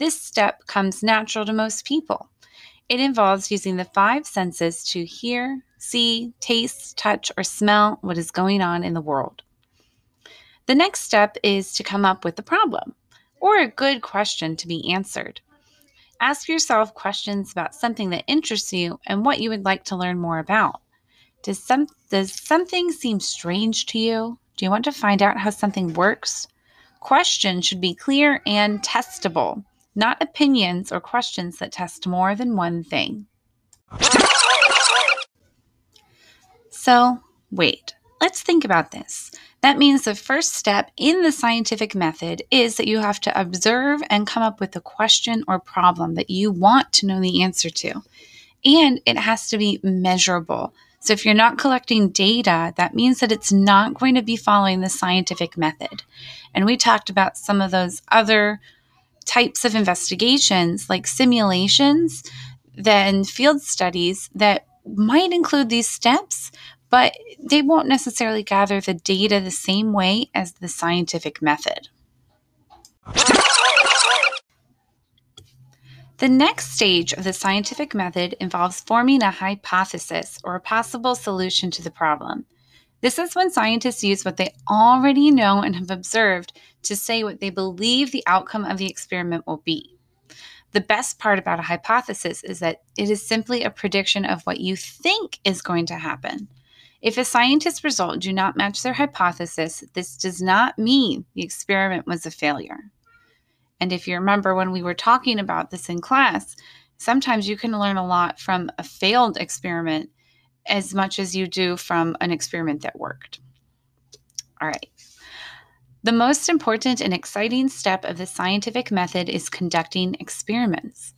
This step comes natural to most people. It involves using the five senses to hear, see, taste, touch, or smell what is going on in the world. The next step is to come up with a problem or a good question to be answered. Ask yourself questions about something that interests you and what you would like to learn more about. Does, some, does something seem strange to you? Do you want to find out how something works? Questions should be clear and testable, not opinions or questions that test more than one thing. So, wait, let's think about this. That means the first step in the scientific method is that you have to observe and come up with a question or problem that you want to know the answer to. And it has to be measurable. So if you're not collecting data, that means that it's not going to be following the scientific method. And we talked about some of those other types of investigations, like simulations, then field studies that might include these steps, but they won't necessarily gather the data the same way as the scientific method. The next stage of the scientific method involves forming a hypothesis or a possible solution to the problem. This is when scientists use what they already know and have observed to say what they believe the outcome of the experiment will be. The best part about a hypothesis is that it is simply a prediction of what you think is going to happen. If a scientist's results do not match their hypothesis, this does not mean the experiment was a failure. And if you remember when we were talking about this in class, sometimes you can learn a lot from a failed experiment as much as you do from an experiment that worked. All right. The most important and exciting step of the scientific method is conducting experiments.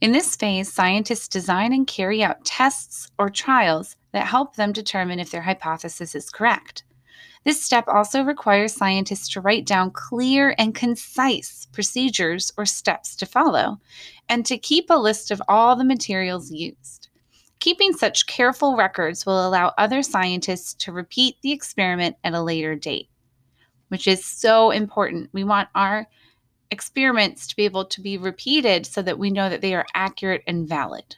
In this phase, scientists design and carry out tests or trials that help them determine if their hypothesis is correct. This step also requires scientists to write down clear and concise procedures or steps to follow, and to keep a list of all the materials used. Keeping such careful records will allow other scientists to repeat the experiment at a later date, which is so important. We want our experiments to be able to be repeated so that we know that they are accurate and valid.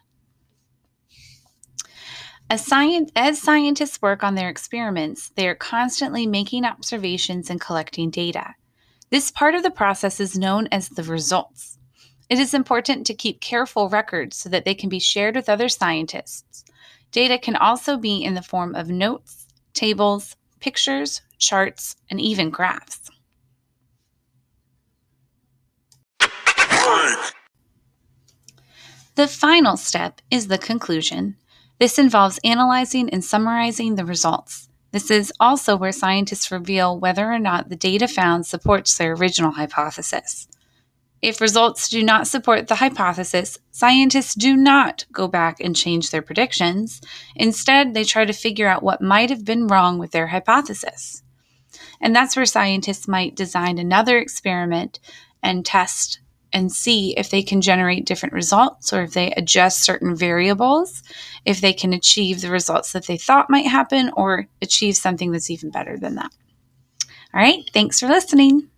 As, science, as scientists work on their experiments, they are constantly making observations and collecting data. This part of the process is known as the results. It is important to keep careful records so that they can be shared with other scientists. Data can also be in the form of notes, tables, pictures, charts, and even graphs. The final step is the conclusion. This involves analyzing and summarizing the results. This is also where scientists reveal whether or not the data found supports their original hypothesis. If results do not support the hypothesis, scientists do not go back and change their predictions. Instead, they try to figure out what might have been wrong with their hypothesis. And that's where scientists might design another experiment and test and see if they can generate different results or if they adjust certain variables, if they can achieve the results that they thought might happen or achieve something that's even better than that. All right, thanks for listening.